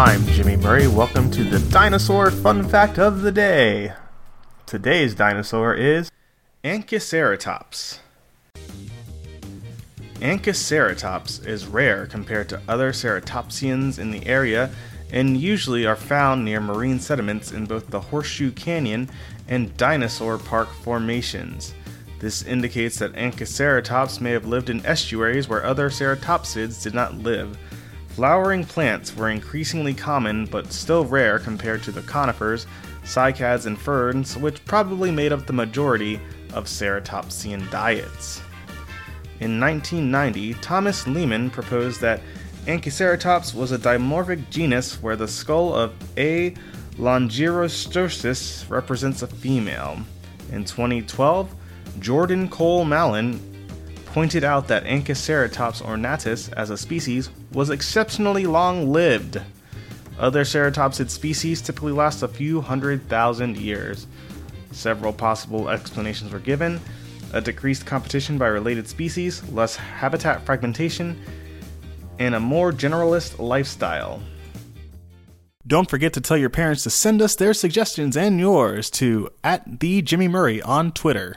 Murray. Welcome to the dinosaur fun fact of the day. Today's dinosaur is Anchiceratops. Anchiceratops is rare compared to other ceratopsians in the area and usually are found near marine sediments in both the Horseshoe Canyon and Dinosaur Park formations. This indicates that Anchiceratops may have lived in estuaries where other ceratopsids did not live. Flowering plants were increasingly common but still rare compared to the conifers, cycads, and ferns, which probably made up the majority of ceratopsian diets. In 1990, Thomas Lehman proposed that Anchiceratops was a dimorphic genus where the skull of A. longirostris represents a female. In 2012, Jordan Cole Mallon pointed out that Anchiceratops ornatus as a species was exceptionally long lived. Other ceratopsid species typically last a few hundred thousand years. Several possible explanations were given a decreased competition by related species, less habitat fragmentation, and a more generalist lifestyle. Don't forget to tell your parents to send us their suggestions and yours to at the Jimmy Murray on Twitter.